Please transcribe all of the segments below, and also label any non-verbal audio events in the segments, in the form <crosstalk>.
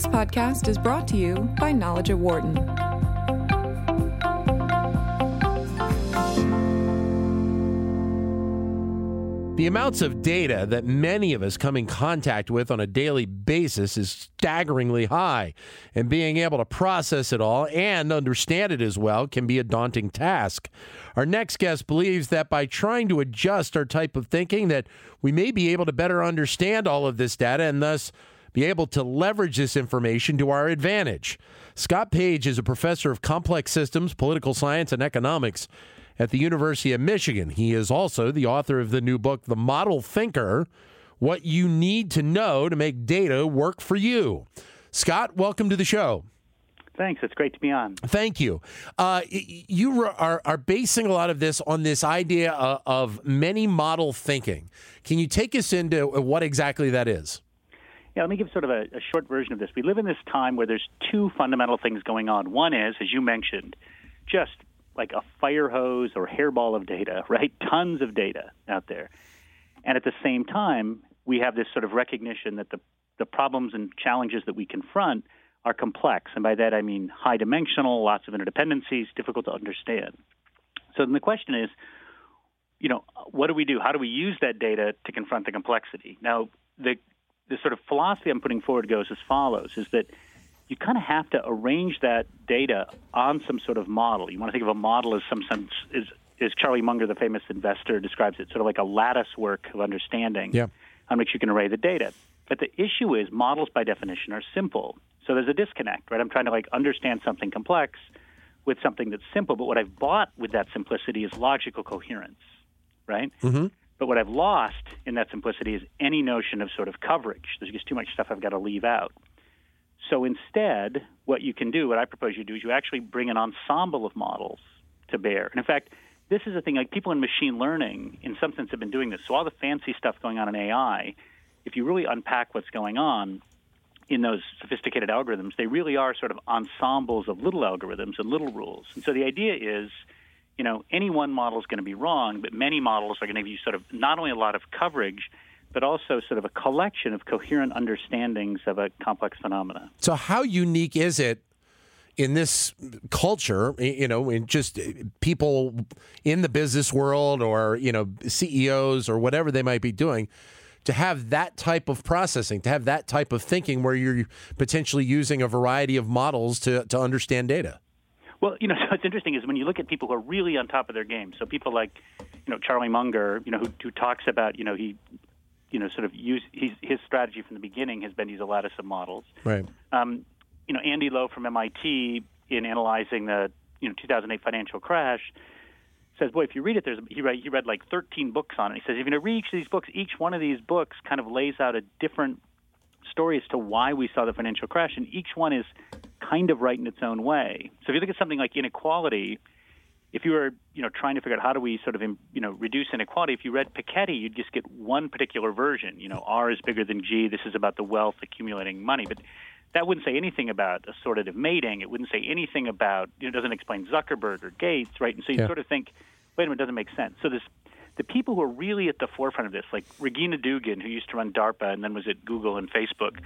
This podcast is brought to you by Knowledge at Wharton. The amounts of data that many of us come in contact with on a daily basis is staggeringly high, and being able to process it all and understand it as well can be a daunting task. Our next guest believes that by trying to adjust our type of thinking that we may be able to better understand all of this data and thus be able to leverage this information to our advantage. Scott Page is a professor of complex systems, political science, and economics at the University of Michigan. He is also the author of the new book, The Model Thinker What You Need to Know to Make Data Work for You. Scott, welcome to the show. Thanks. It's great to be on. Thank you. Uh, you are, are basing a lot of this on this idea of, of many model thinking. Can you take us into what exactly that is? Yeah, let me give sort of a, a short version of this. We live in this time where there's two fundamental things going on. One is, as you mentioned, just like a fire hose or hairball of data, <laughs> right? Tons of data out there. And at the same time, we have this sort of recognition that the, the problems and challenges that we confront are complex. And by that, I mean high dimensional, lots of interdependencies, difficult to understand. So then the question is, you know, what do we do? How do we use that data to confront the complexity? Now, the, the sort of philosophy I'm putting forward goes as follows, is that you kind of have to arrange that data on some sort of model. You want to think of a model as some sense is is Charlie Munger, the famous investor, describes it sort of like a lattice work of understanding yeah. on which you can array the data. But the issue is models by definition are simple. So there's a disconnect, right? I'm trying to like understand something complex with something that's simple, but what I've bought with that simplicity is logical coherence, right? Mm-hmm. But what I've lost in that simplicity is any notion of sort of coverage. There's just too much stuff I've got to leave out. So instead, what you can do, what I propose you do, is you actually bring an ensemble of models to bear. And in fact, this is a thing like people in machine learning, in some sense, have been doing this. So all the fancy stuff going on in AI, if you really unpack what's going on in those sophisticated algorithms, they really are sort of ensembles of little algorithms and little rules. And so the idea is, you know, any one model is going to be wrong, but many models are going to give you sort of not only a lot of coverage, but also sort of a collection of coherent understandings of a complex phenomena. So, how unique is it in this culture, you know, in just eh, people in the business world or, you know, CEOs or whatever they might be doing? To have that type of processing, to have that type of thinking where you're potentially using a variety of models to, to understand data. Well, you know, <laughs> so what's interesting is when you look at people who are really on top of their game. So people like, you know, Charlie Munger, you know, who, who talks about, you know, he you know, sort of use his, his strategy from the beginning has been use a lattice of models. Right. Um, you know, Andy Lo from MIT in analyzing the you know 2008 financial crash says, boy, if you read it, there's he read he read like 13 books on it. He says if you read each of these books, each one of these books kind of lays out a different story as to why we saw the financial crash, and each one is kind of right in its own way. So if you look at something like inequality if you were you know trying to figure out how do we sort of you know reduce inequality if you read piketty you'd just get one particular version you know r is bigger than g this is about the wealth accumulating money but that wouldn't say anything about assortative mating it wouldn't say anything about you know it doesn't explain zuckerberg or gates right and so you yeah. sort of think wait a minute it doesn't make sense so this the people who are really at the forefront of this like regina dugan who used to run darpa and then was at google and facebook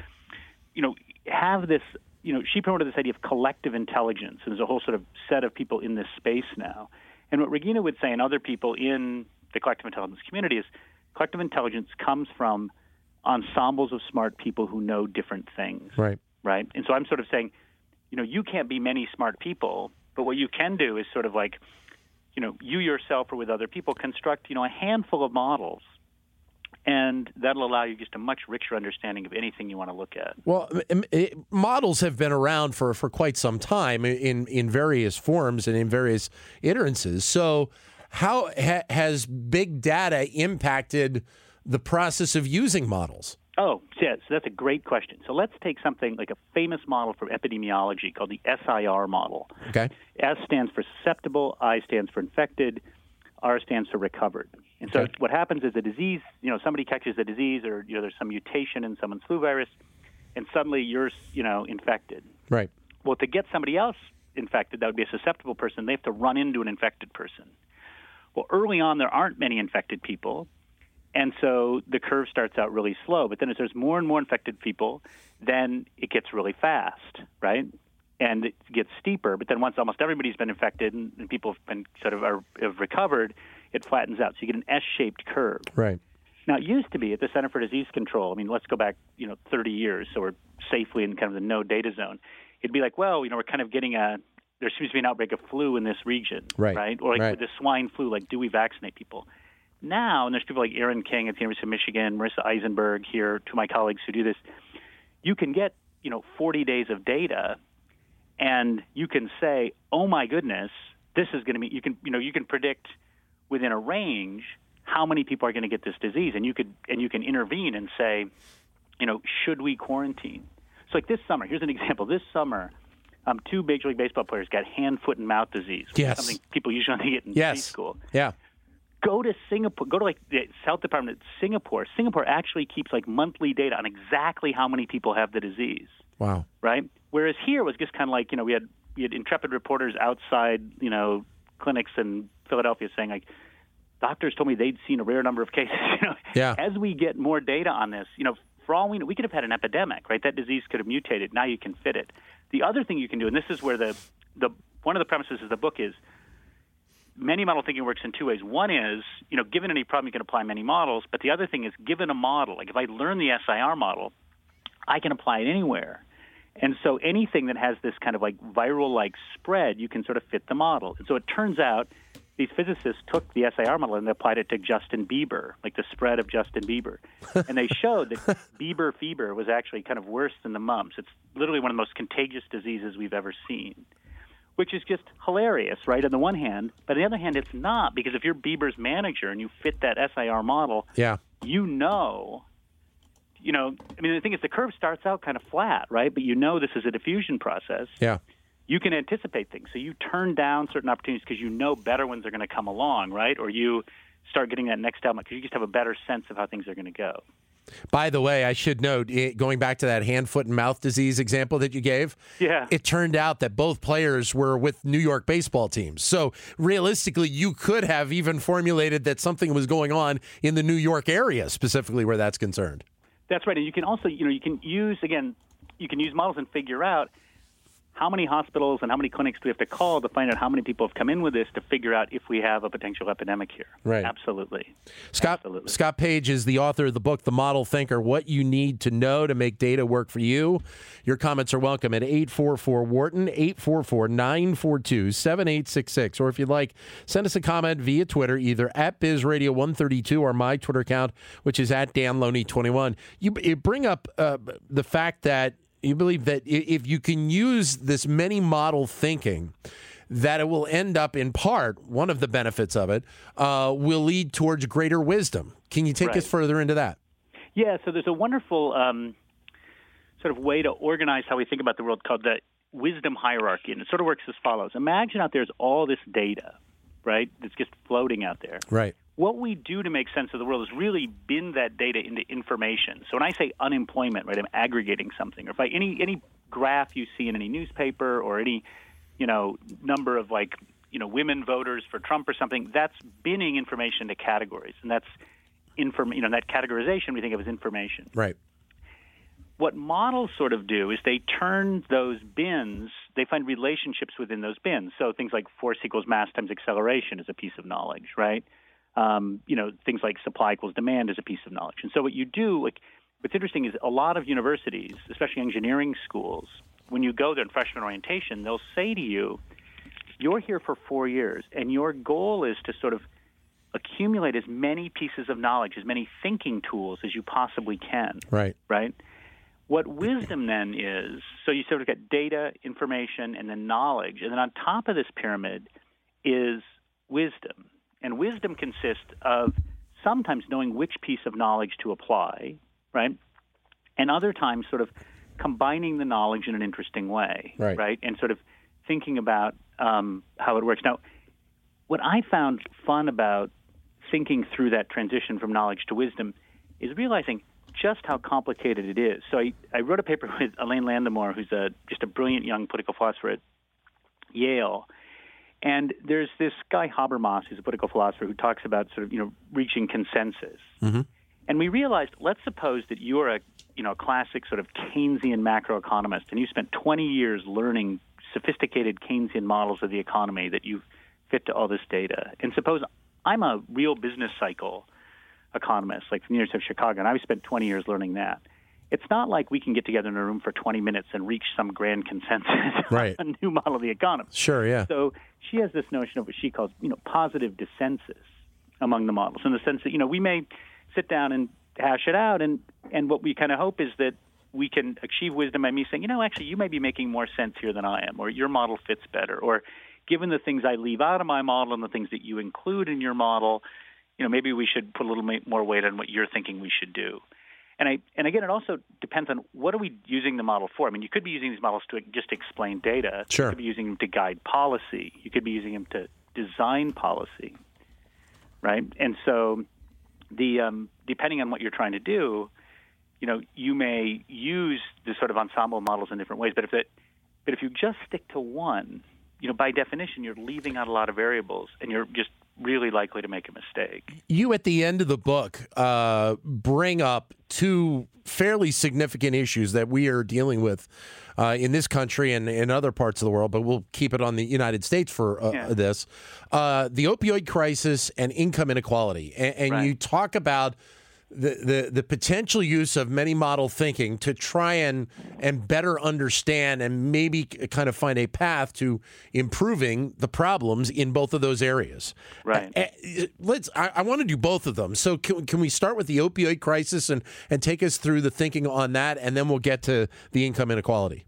you know have this you know, she promoted this idea of collective intelligence, and there's a whole sort of set of people in this space now. And what Regina would say, and other people in the collective intelligence community, is collective intelligence comes from ensembles of smart people who know different things. Right. Right. And so I'm sort of saying, you know, you can't be many smart people, but what you can do is sort of like, you know, you yourself or with other people construct, you know, a handful of models and that'll allow you just a much richer understanding of anything you want to look at. Well, it, models have been around for, for quite some time in, in various forms and in various iterances. So, how ha, has big data impacted the process of using models? Oh, yeah, so that's a great question. So let's take something like a famous model for epidemiology called the SIR model. Okay. S stands for susceptible, I stands for infected, R stands for recovered. And so Okay. what happens is a disease, you know, somebody catches a disease or you know there's some mutation in someone's flu virus and suddenly you're, you know, infected. Right. Well, to get somebody else infected, that would be a susceptible person, they have to run into an infected person. Well, early on there aren't many infected people. And so the curve starts out really slow, but then as there's more and more infected people, then it gets really fast, right? And it gets steeper. But then once almost everybody's been infected and, and people have been sort of are, have recovered, it flattens out. So you get an S-shaped curve. Right. Now, it used to be at the Center for Disease Control. I mean, let's go back, you know, 30 years, so we're safely in kind of the no data zone. It'd be like, well, you know, we're kind of getting a there seems to be an outbreak of flu in this region, right? right? Or like right. with the swine flu, like do we vaccinate people? Now, and there's people like Aaron King at the University of Michigan, Marisa Eisenberg here, two of my colleagues who do this. You can get, you know, 40 days of data, and you can say, oh my goodness, this is going to be. You can, you know, you can predict within a range how many people are going to get this disease, and you could and you can intervene and say, you know, should we quarantine? So like this summer, here's an example. This summer, um, two Major League Baseball players got hand, foot, and mouth disease. Yes. Something people usually <laughs> get in yes. preschool. Yeah. Go to Singapore. Go to like the South Department, at Singapore. Singapore actually keeps like monthly data on exactly how many people have the disease. Wow. Right. Whereas here was just kind of like you know we had we had intrepid reporters outside you know clinics in Philadelphia saying like doctors told me they'd seen a rare number of cases. <laughs> You know, yeah. as we get more data on this, you know, for all we know, we could have had an epidemic, right? That disease could have mutated. Now you can fit it. The other thing you can do, and this is where the the one of the premises of the book is many model thinking works in two ways. One is, you know, given any problem, you can apply many models. But the other thing is, given a model, like if I learn the SIR model, I can apply it anywhere. And so anything that has this kind of like viral like spread, you can sort of fit the model. And so it turns out these physicists took the SIR model and they applied it to Justin Bieber, like the spread of Justin Bieber. <laughs> and they showed that Bieber fever was actually kind of worse than the mumps. It's literally one of the most contagious diseases we've ever seen, which is just hilarious, right, on the one hand. But on the other hand, it's not, because if you're Bieber's manager and you fit that SIR model, yeah. you know. You know, I mean, the thing is, the curve starts out kind of flat, right? But you know this is a diffusion process Yeah. you can anticipate things. So you turn down certain opportunities because you know better ones are going to come along, right? Or you start getting that next element because you just have a better sense of how things are going to go. By the way, I should note, it, going back to that hand, foot, and mouth disease example that you gave, Yeah. it turned out that both players were with New York baseball teams. So realistically, you could have even formulated that something was going on in the New York area, specifically where that's concerned. That's right. And you can also, you know, you can use again, you can use models and figure out how many hospitals and how many clinics do we have to call to find out how many people have come in with this to figure out if we have a potential epidemic here. Right. Absolutely. Scott Absolutely. Scott Page is the author of the book The Model Thinker, What You Need to Know to Make Data Work for You. Your comments are welcome at 844 Wharton, 844 942 7866. Or if you'd like, send us a comment via Twitter, either at BizRadio132 or my Twitter account, which is at DanLoney21. You, you bring up uh, the fact that you believe that if you can use this many model thinking, that it will end up in part, one of the benefits of it, uh, will lead towards greater wisdom. Can you take us further into that? Yeah, so there's a wonderful um, sort of way to organize how we think about the world called the wisdom hierarchy. And it sort of works as follows Imagine out there's all this data, right, that's just floating out there. Right. What we do to make sense of the world is really bin that data into information. So when I say unemployment, right, I'm aggregating something. Or if I any any graph you see in any newspaper or any you know number of like you know women voters for Trump or something, that's binning information into categories, and that's inform you know that categorization we think of as information. Right. What models sort of do is they turn those bins, they find relationships within those bins. So things like force equals mass times acceleration is a piece of knowledge, right? Um, you know, things like supply equals demand is a piece of knowledge. And so what you do, like, what's interesting is a lot of universities, especially engineering schools, when you go there in freshman orientation, they'll say to you, you're here for four years, and your goal is to sort of accumulate as many pieces of knowledge, as many thinking tools as you possibly can Right. right? What wisdom then is, so you sort of get data, information, and then knowledge. And then on top of this pyramid is wisdom. And wisdom consists of sometimes knowing which piece of knowledge to apply, right? And other times sort of combining the knowledge in an interesting way, Right. And sort of thinking about um, how it works. Now, what I found fun about thinking through that transition from knowledge to wisdom is realizing just how complicated it is. So I, I wrote a paper <laughs> with Hélène Landemore, who's a, just a brilliant young political philosopher at Yale. And there's this guy Habermas, who's a political philosopher, who talks about sort of you know reaching consensus. Mm-hmm. And we realized, let's suppose that you're a you know a classic sort of Keynesian macroeconomist, and you spent 20 years learning sophisticated Keynesian models of the economy that you fit to all this data. And suppose I'm a real business cycle economist, like from the University of Chicago, and I've spent 20 years learning that. It's not like we can get together in a room for 20 minutes and reach some grand consensus <laughs> right. on a new model of the economy. Sure, yeah. So she has this notion of what she calls, you know, positive dissensus among the models, in the sense that, you know, we may sit down and hash it out, and and what we kind of hope is that we can achieve wisdom by me saying, you know, actually, you may be making more sense here than I am, or your model fits better, or given the things I leave out of my model and the things that you include in your model, you know, maybe we should put a little more weight on what you're thinking we should do. And I and again, it also depends on what are we using the model for. I mean, you could be using these models to just explain data. Sure. You could be using them to guide policy. You could be using them to design policy, right? And so, the um, depending on what you're trying to do, you know, you may use the sort of ensemble models in different ways. But if it, but if you just stick to one, you know, by definition, you're leaving out a lot of variables, and you're just really likely to make a mistake. You, at the end of the book, uh, bring up two fairly significant issues that we are dealing with uh, in this country and in other parts of the world, but we'll keep it on the United States for uh, Yeah. this uh, the opioid crisis and income inequality. And, and Right. you talk about. The, the the potential use of many model thinking to try and and better understand and maybe kind of find a path to improving the problems in both of those areas. Right. Uh, let's. I, I want to do both of them. So can, can we start with the opioid crisis and and take us through the thinking on that, and then we'll get to the income inequality.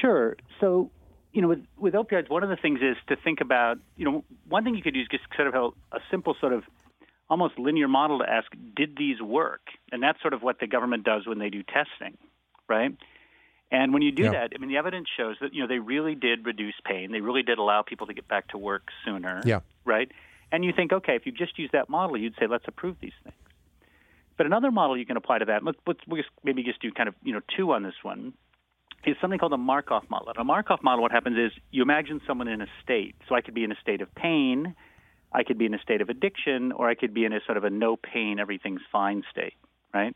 Sure. So, you know, with, with opioids, one of the things is to think about, you know, one thing you could use just sort of a, a simple sort of almost linear model to ask, did these work? And that's sort of what the government does when they do testing, right? And when you do Yeah. that, I mean, the evidence shows that, you know, they really did reduce pain. They really did allow people to get back to work sooner, Yeah. right? And you think, okay, if you just use that model, you'd say, let's approve these things. But another model you can apply to that, let's, let's we'll just maybe just do kind of, you know, two on this one, is something called a Markov model. And a Markov model, what happens is you imagine someone in a state. So I could be in a state of pain, I could be in a state of addiction, or I could be in a sort of a no pain, everything's fine state, right?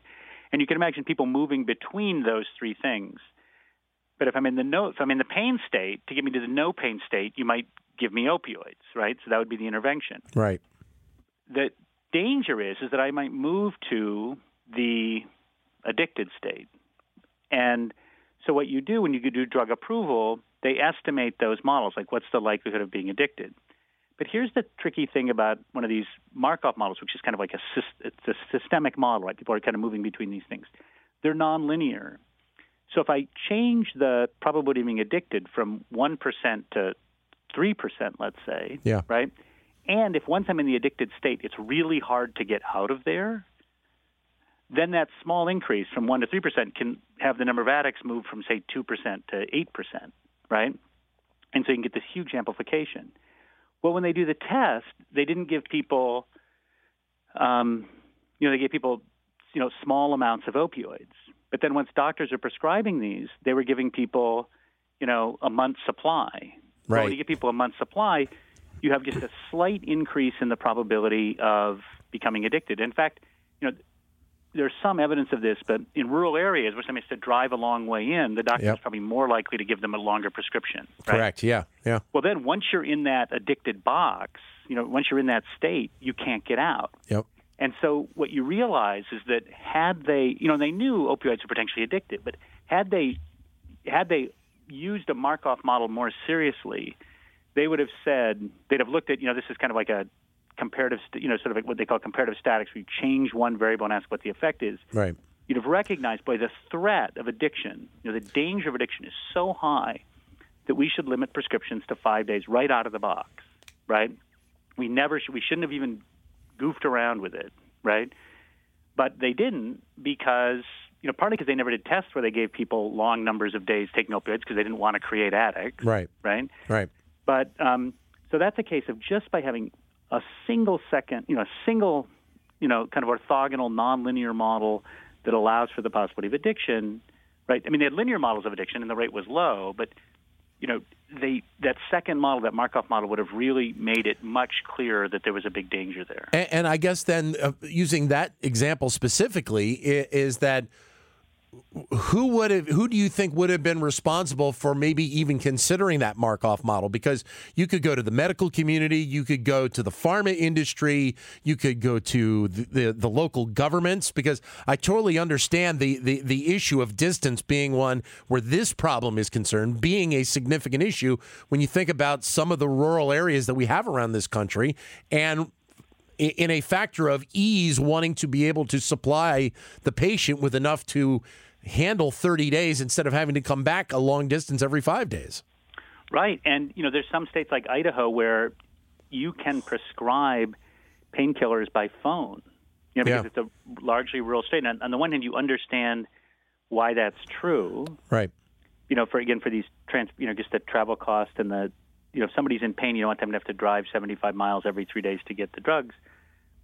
And you can imagine people moving between those three things. But if I'm in the no, if I'm in the pain state, to get me to the no pain state, you might give me opioids, right? So that would be the intervention Right. the danger is is that I might move to the addicted state. And so what you do when you do drug approval, they estimate those models, like what's the likelihood of being addicted. But here's the tricky thing about one of these Markov models, which is kind of like a, it's a systemic model, right? People are kind of moving between these things. They're nonlinear. So if I change the probability of being addicted from 1% to 3%, let's say, Yeah. right? And if once I'm in the addicted state, it's really hard to get out of there, then that small increase from 1 to 3% can have the number of addicts move from, say, 2% to 8%, right? And so you can get this huge amplification. Well, when they do the test, they didn't give people, um, you know, they gave people, you know, small amounts of opioids. But then once doctors are prescribing these, they were giving people, you know, a month's supply. Right. when you give people a month's supply, you have just a slight increase in the probability of becoming addicted. In fact, you know, there's some evidence of this, but in rural areas where somebody has to drive a long way in, the doctor Yep. is probably more likely to give them a longer prescription. right? Correct. Yeah. Yeah. Well, then once you're in that addicted box, you know, once you're in that state, you can't get out. Yep. And so what you realize is that had they, you know, they knew opioids were potentially addictive, but had they had they used a Markov model more seriously, they would have said they'd have looked at, you know, this is kind of like a comparative, st- you know, sort of what they call comparative statics, where you change one variable and ask what the effect is. Right. You'd have recognized, boy, the threat of addiction, you know, the danger of addiction is so high that we should limit prescriptions to five days right out of the box, right? We never should, we shouldn't have even goofed around with it, right? But they didn't because, you know, partly because they never did tests where they gave people long numbers of days taking opioids because they didn't want to create addicts, Right. right? Right. But um, so that's a case of just by having a single second, you know, a single, you know, kind of orthogonal nonlinear model that allows for the possibility of addiction, right? I mean, they had linear models of addiction and the rate was low, but you know, they that second model, that Markov model, would have really made it much clearer that there was a big danger there. And, and I guess then, uh, using that example specifically, is, is that who would have who do you think would have been responsible for maybe even considering that Markov model? Because you could go to the medical community you could go to the pharma industry you could go to the, the, the local governments because I totally understand the, the the issue of distance being one where this problem is concerned being a significant issue when you think about some of the rural areas that we have around this country and in a factor of ease, wanting to be able to supply the patient with enough to handle 30 days instead of having to come back a long distance every five days. Right. And, you know, there's some states like Idaho where you can prescribe painkillers by phone, you know, because yeah. it's a largely rural state. And on the one hand, you understand why that's true. Right. You know, for again, for these trans, you know, just the travel cost and the you know, if somebody's in pain, you don't want them to have to drive 75 miles every three days to get the drugs.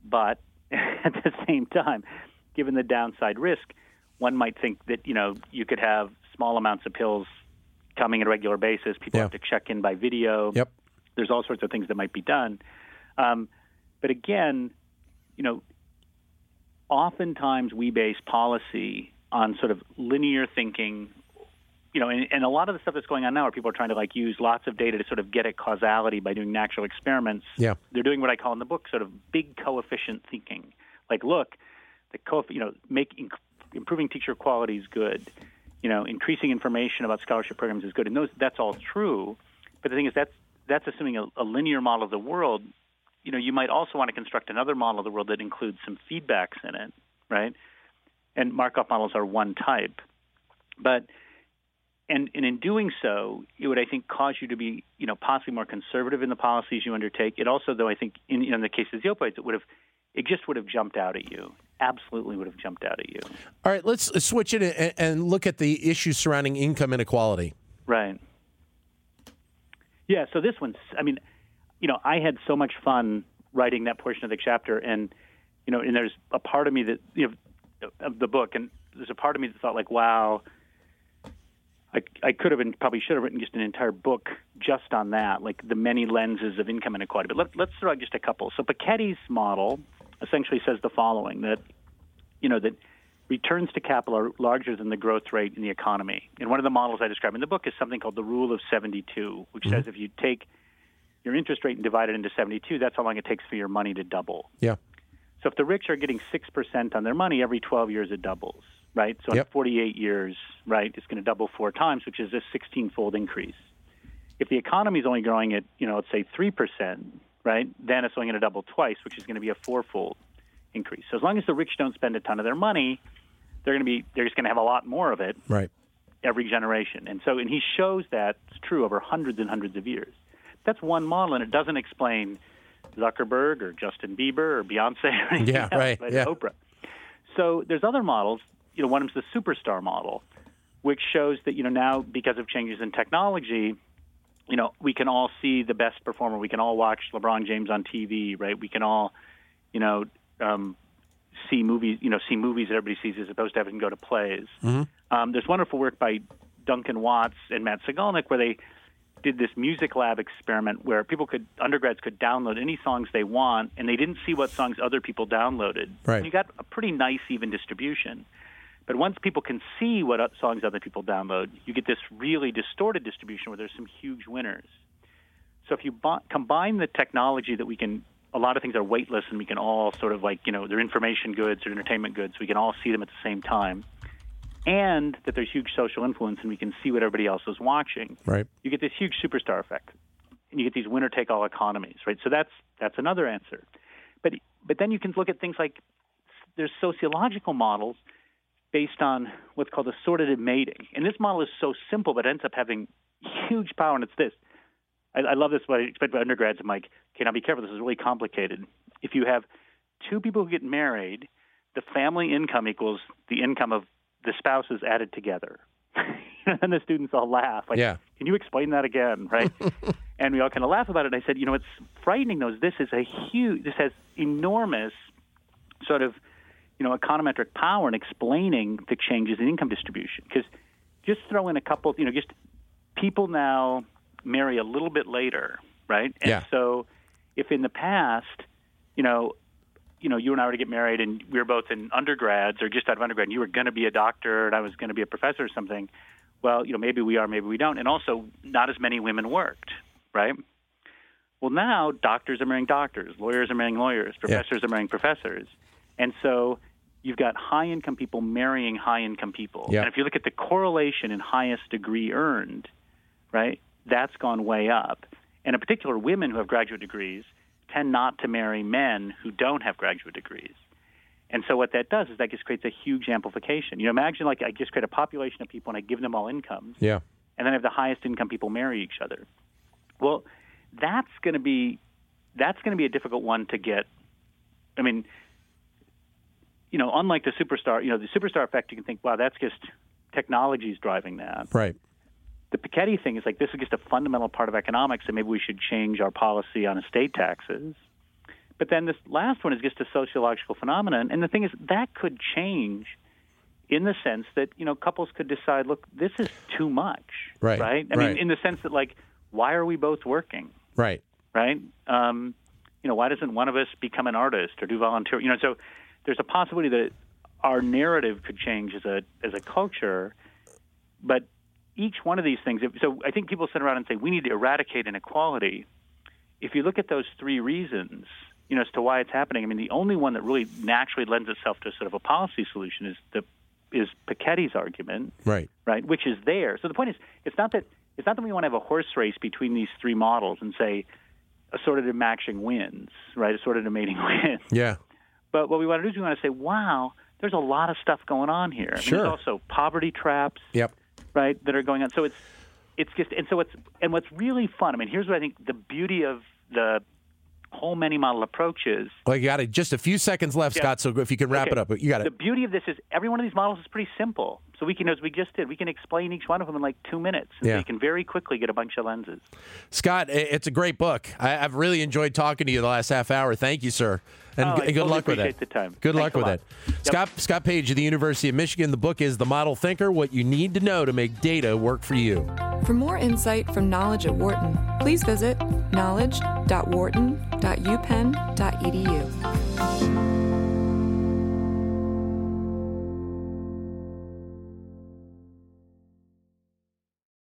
But <laughs> at the same time, given the downside risk, one might think that you know you could have small amounts of pills coming at a regular basis. People yeah. have to check in by video. Yep. There's all sorts of things that might be done. Um, but again, you know, oftentimes we base policy on sort of linear thinking you know, and, and a lot of the stuff that's going on now, where people are trying to like use lots of data to sort of get at causality by doing natural experiments. Yeah, they're doing what I call in the book sort of big coefficient thinking. Like, look, the co, you know, making improving teacher quality is good. You know, increasing information about scholarship programs is good, and those that's all true. But the thing is, that's that's assuming a, a linear model of the world. You know, you might also want to construct another model of the world that includes some feedbacks in it, right? And Markov models are one type, but and, and in doing so, it would, I think, cause you to be, you know, possibly more conservative in the policies you undertake. It also, though, I think, in, in the case of the opioids, it would have, it just would have jumped out at you. Absolutely would have jumped out at you. All right, let's switch it and look at the issues surrounding income inequality. Right. Yeah. So this one's, I mean, you know, I had so much fun writing that portion of the chapter, and you know, and there's a part of me that, you know, of the book, and there's a part of me that thought like, wow I, I could have and probably should have written just an entire book just on that, like the many lenses of income inequality. But let, let's throw out just a couple. So Piketty's model essentially says the following: that you know that returns to capital are larger than the growth rate in the economy. And one of the models I describe in the book is something called the rule of 72, which mm-hmm. says if you take your interest rate and divide it into 72, that's how long it takes for your money to double. Yeah. So if the rich are getting 6% on their money, every 12 years it doubles right? So yep. in 48 years, right, it's going to double four times, which is a 16-fold increase. If the economy is only growing at, you know, let's say 3%, right, then it's only going to double twice, which is going to be a four-fold increase. So as long as the rich don't spend a ton of their money, they're going to be they're just going to have a lot more of it. Right. Every generation. And so and he shows that it's true over hundreds and hundreds of years. That's one model and it doesn't explain Zuckerberg or Justin Bieber or Beyonce or anything yeah, else, right. Yeah. Oprah. So there's other models you know, one is the superstar model, which shows that you know now because of changes in technology, you know, we can all see the best performer. We can all watch LeBron James on TV, right? We can all, you know, um, see movies, you know, see movies that everybody sees as opposed to having to go to plays. Mm-hmm. Um, there's wonderful work by Duncan Watts and Matt Salganik where they did this music lab experiment where people could undergrads could download any songs they want and they didn't see what songs other people downloaded. Right. And you got a pretty nice even distribution. But once people can see what songs other people download, you get this really distorted distribution where there's some huge winners. So if you bo- combine the technology that we can, a lot of things are weightless and we can all sort of like, you know, they're information goods or entertainment goods, we can all see them at the same time, and that there's huge social influence and we can see what everybody else is watching. Right. You get this huge superstar effect. And you get these winner take all economies, right? So that's that's another answer. But but then you can look at things like there's sociological models based on what's called assortative mating. And this model is so simple, but ends up having huge power. And it's this. I, I love this. What I expect by undergrads. I'm like, okay, now be careful. This is really complicated. If you have two people who get married, the family income equals the income of the spouses added together. <laughs> and the students all laugh. Like, yeah. can you explain that again? Right? <laughs> and we all kind of laugh about it. And I said, you know, what's frightening though is this is a huge, this has enormous sort of you know, econometric power in explaining the changes in income distribution. Because just throw in a couple, you know, just people now marry a little bit later, right? And Yeah. so if in the past, you know, you know, you and I were to get married and we were both in undergrads or just out of undergrad and you were going to be a doctor and I was going to be a professor or something, well, you know, maybe we are, maybe we don't. And also not as many women worked, right? Well, now doctors are marrying doctors, lawyers are marrying lawyers, professors are marrying professors. And so you've got high income people marrying high income people. Yeah. And if you look at the correlation in highest degree earned, right, that's gone way up. And in particular, women who have graduate degrees tend not to marry men who don't have graduate degrees. And so what that does is that just creates a huge amplification. You know, imagine like I just create a population of people and I give them all incomes Yeah. and then have the highest income people marry each other. Well, that's going to be that's going to be a difficult one to get. I mean, you know, unlike the superstar, you know, the superstar effect, you can think, wow, that's just technology's driving that. Right. The Piketty thing is like this is just a fundamental part of economics, and maybe we should change our policy on estate taxes. But then this last one is just a sociological phenomenon, and the thing is that could change in the sense that you know couples could decide, look, this is too much, Right, Right? I right. mean, in the sense that like, why are we both working? Right. right? Um, you know, why doesn't one of us become an artist or do volunteer? You know, so there's a possibility that our narrative could change as a as a culture, but each one of these things. if- So I think people sit around and say we need to eradicate inequality. If you look at those three reasons, you know, as to why it's happening, I mean, the only one that really naturally lends itself to sort of a policy solution is the is Piketty's argument, Right. right? Which is there. So the point is, it's not that it's not that we want to have a horse race between these three models and say assortative matching wins, right? Assortative mating <laughs> wins. Yeah. But what we want to do is we want to say, wow, there's a lot of stuff going on here. I mean, Sure. there's also poverty traps, Yep. right, that are going on. So it's it's just and so it's and what's really fun. I mean, here's what I think the beauty of the whole many model approach is. Well, you got it. Just a few seconds left, Yeah. Scott. So if you can wrap Okay. it up, you got it. The beauty of this is every one of these models is pretty simple. So we can, as we just did, we can explain each one of them in like two minutes. And Yeah. so you can very quickly get a bunch of lenses. Scott, it's a great book. I, I've really enjoyed talking to you the last half hour. Thank you, sir. And Oh, g- I good totally luck with appreciate it. the time. Good luck Thanks a with lot. it. Yep. Scott Scott Page of the University of Michigan. The book is The Model Thinker: What You Need to Know to Make Data Work for You. For more insight from Knowledge at Wharton, please visit knowledge.wharton.upenn.edu.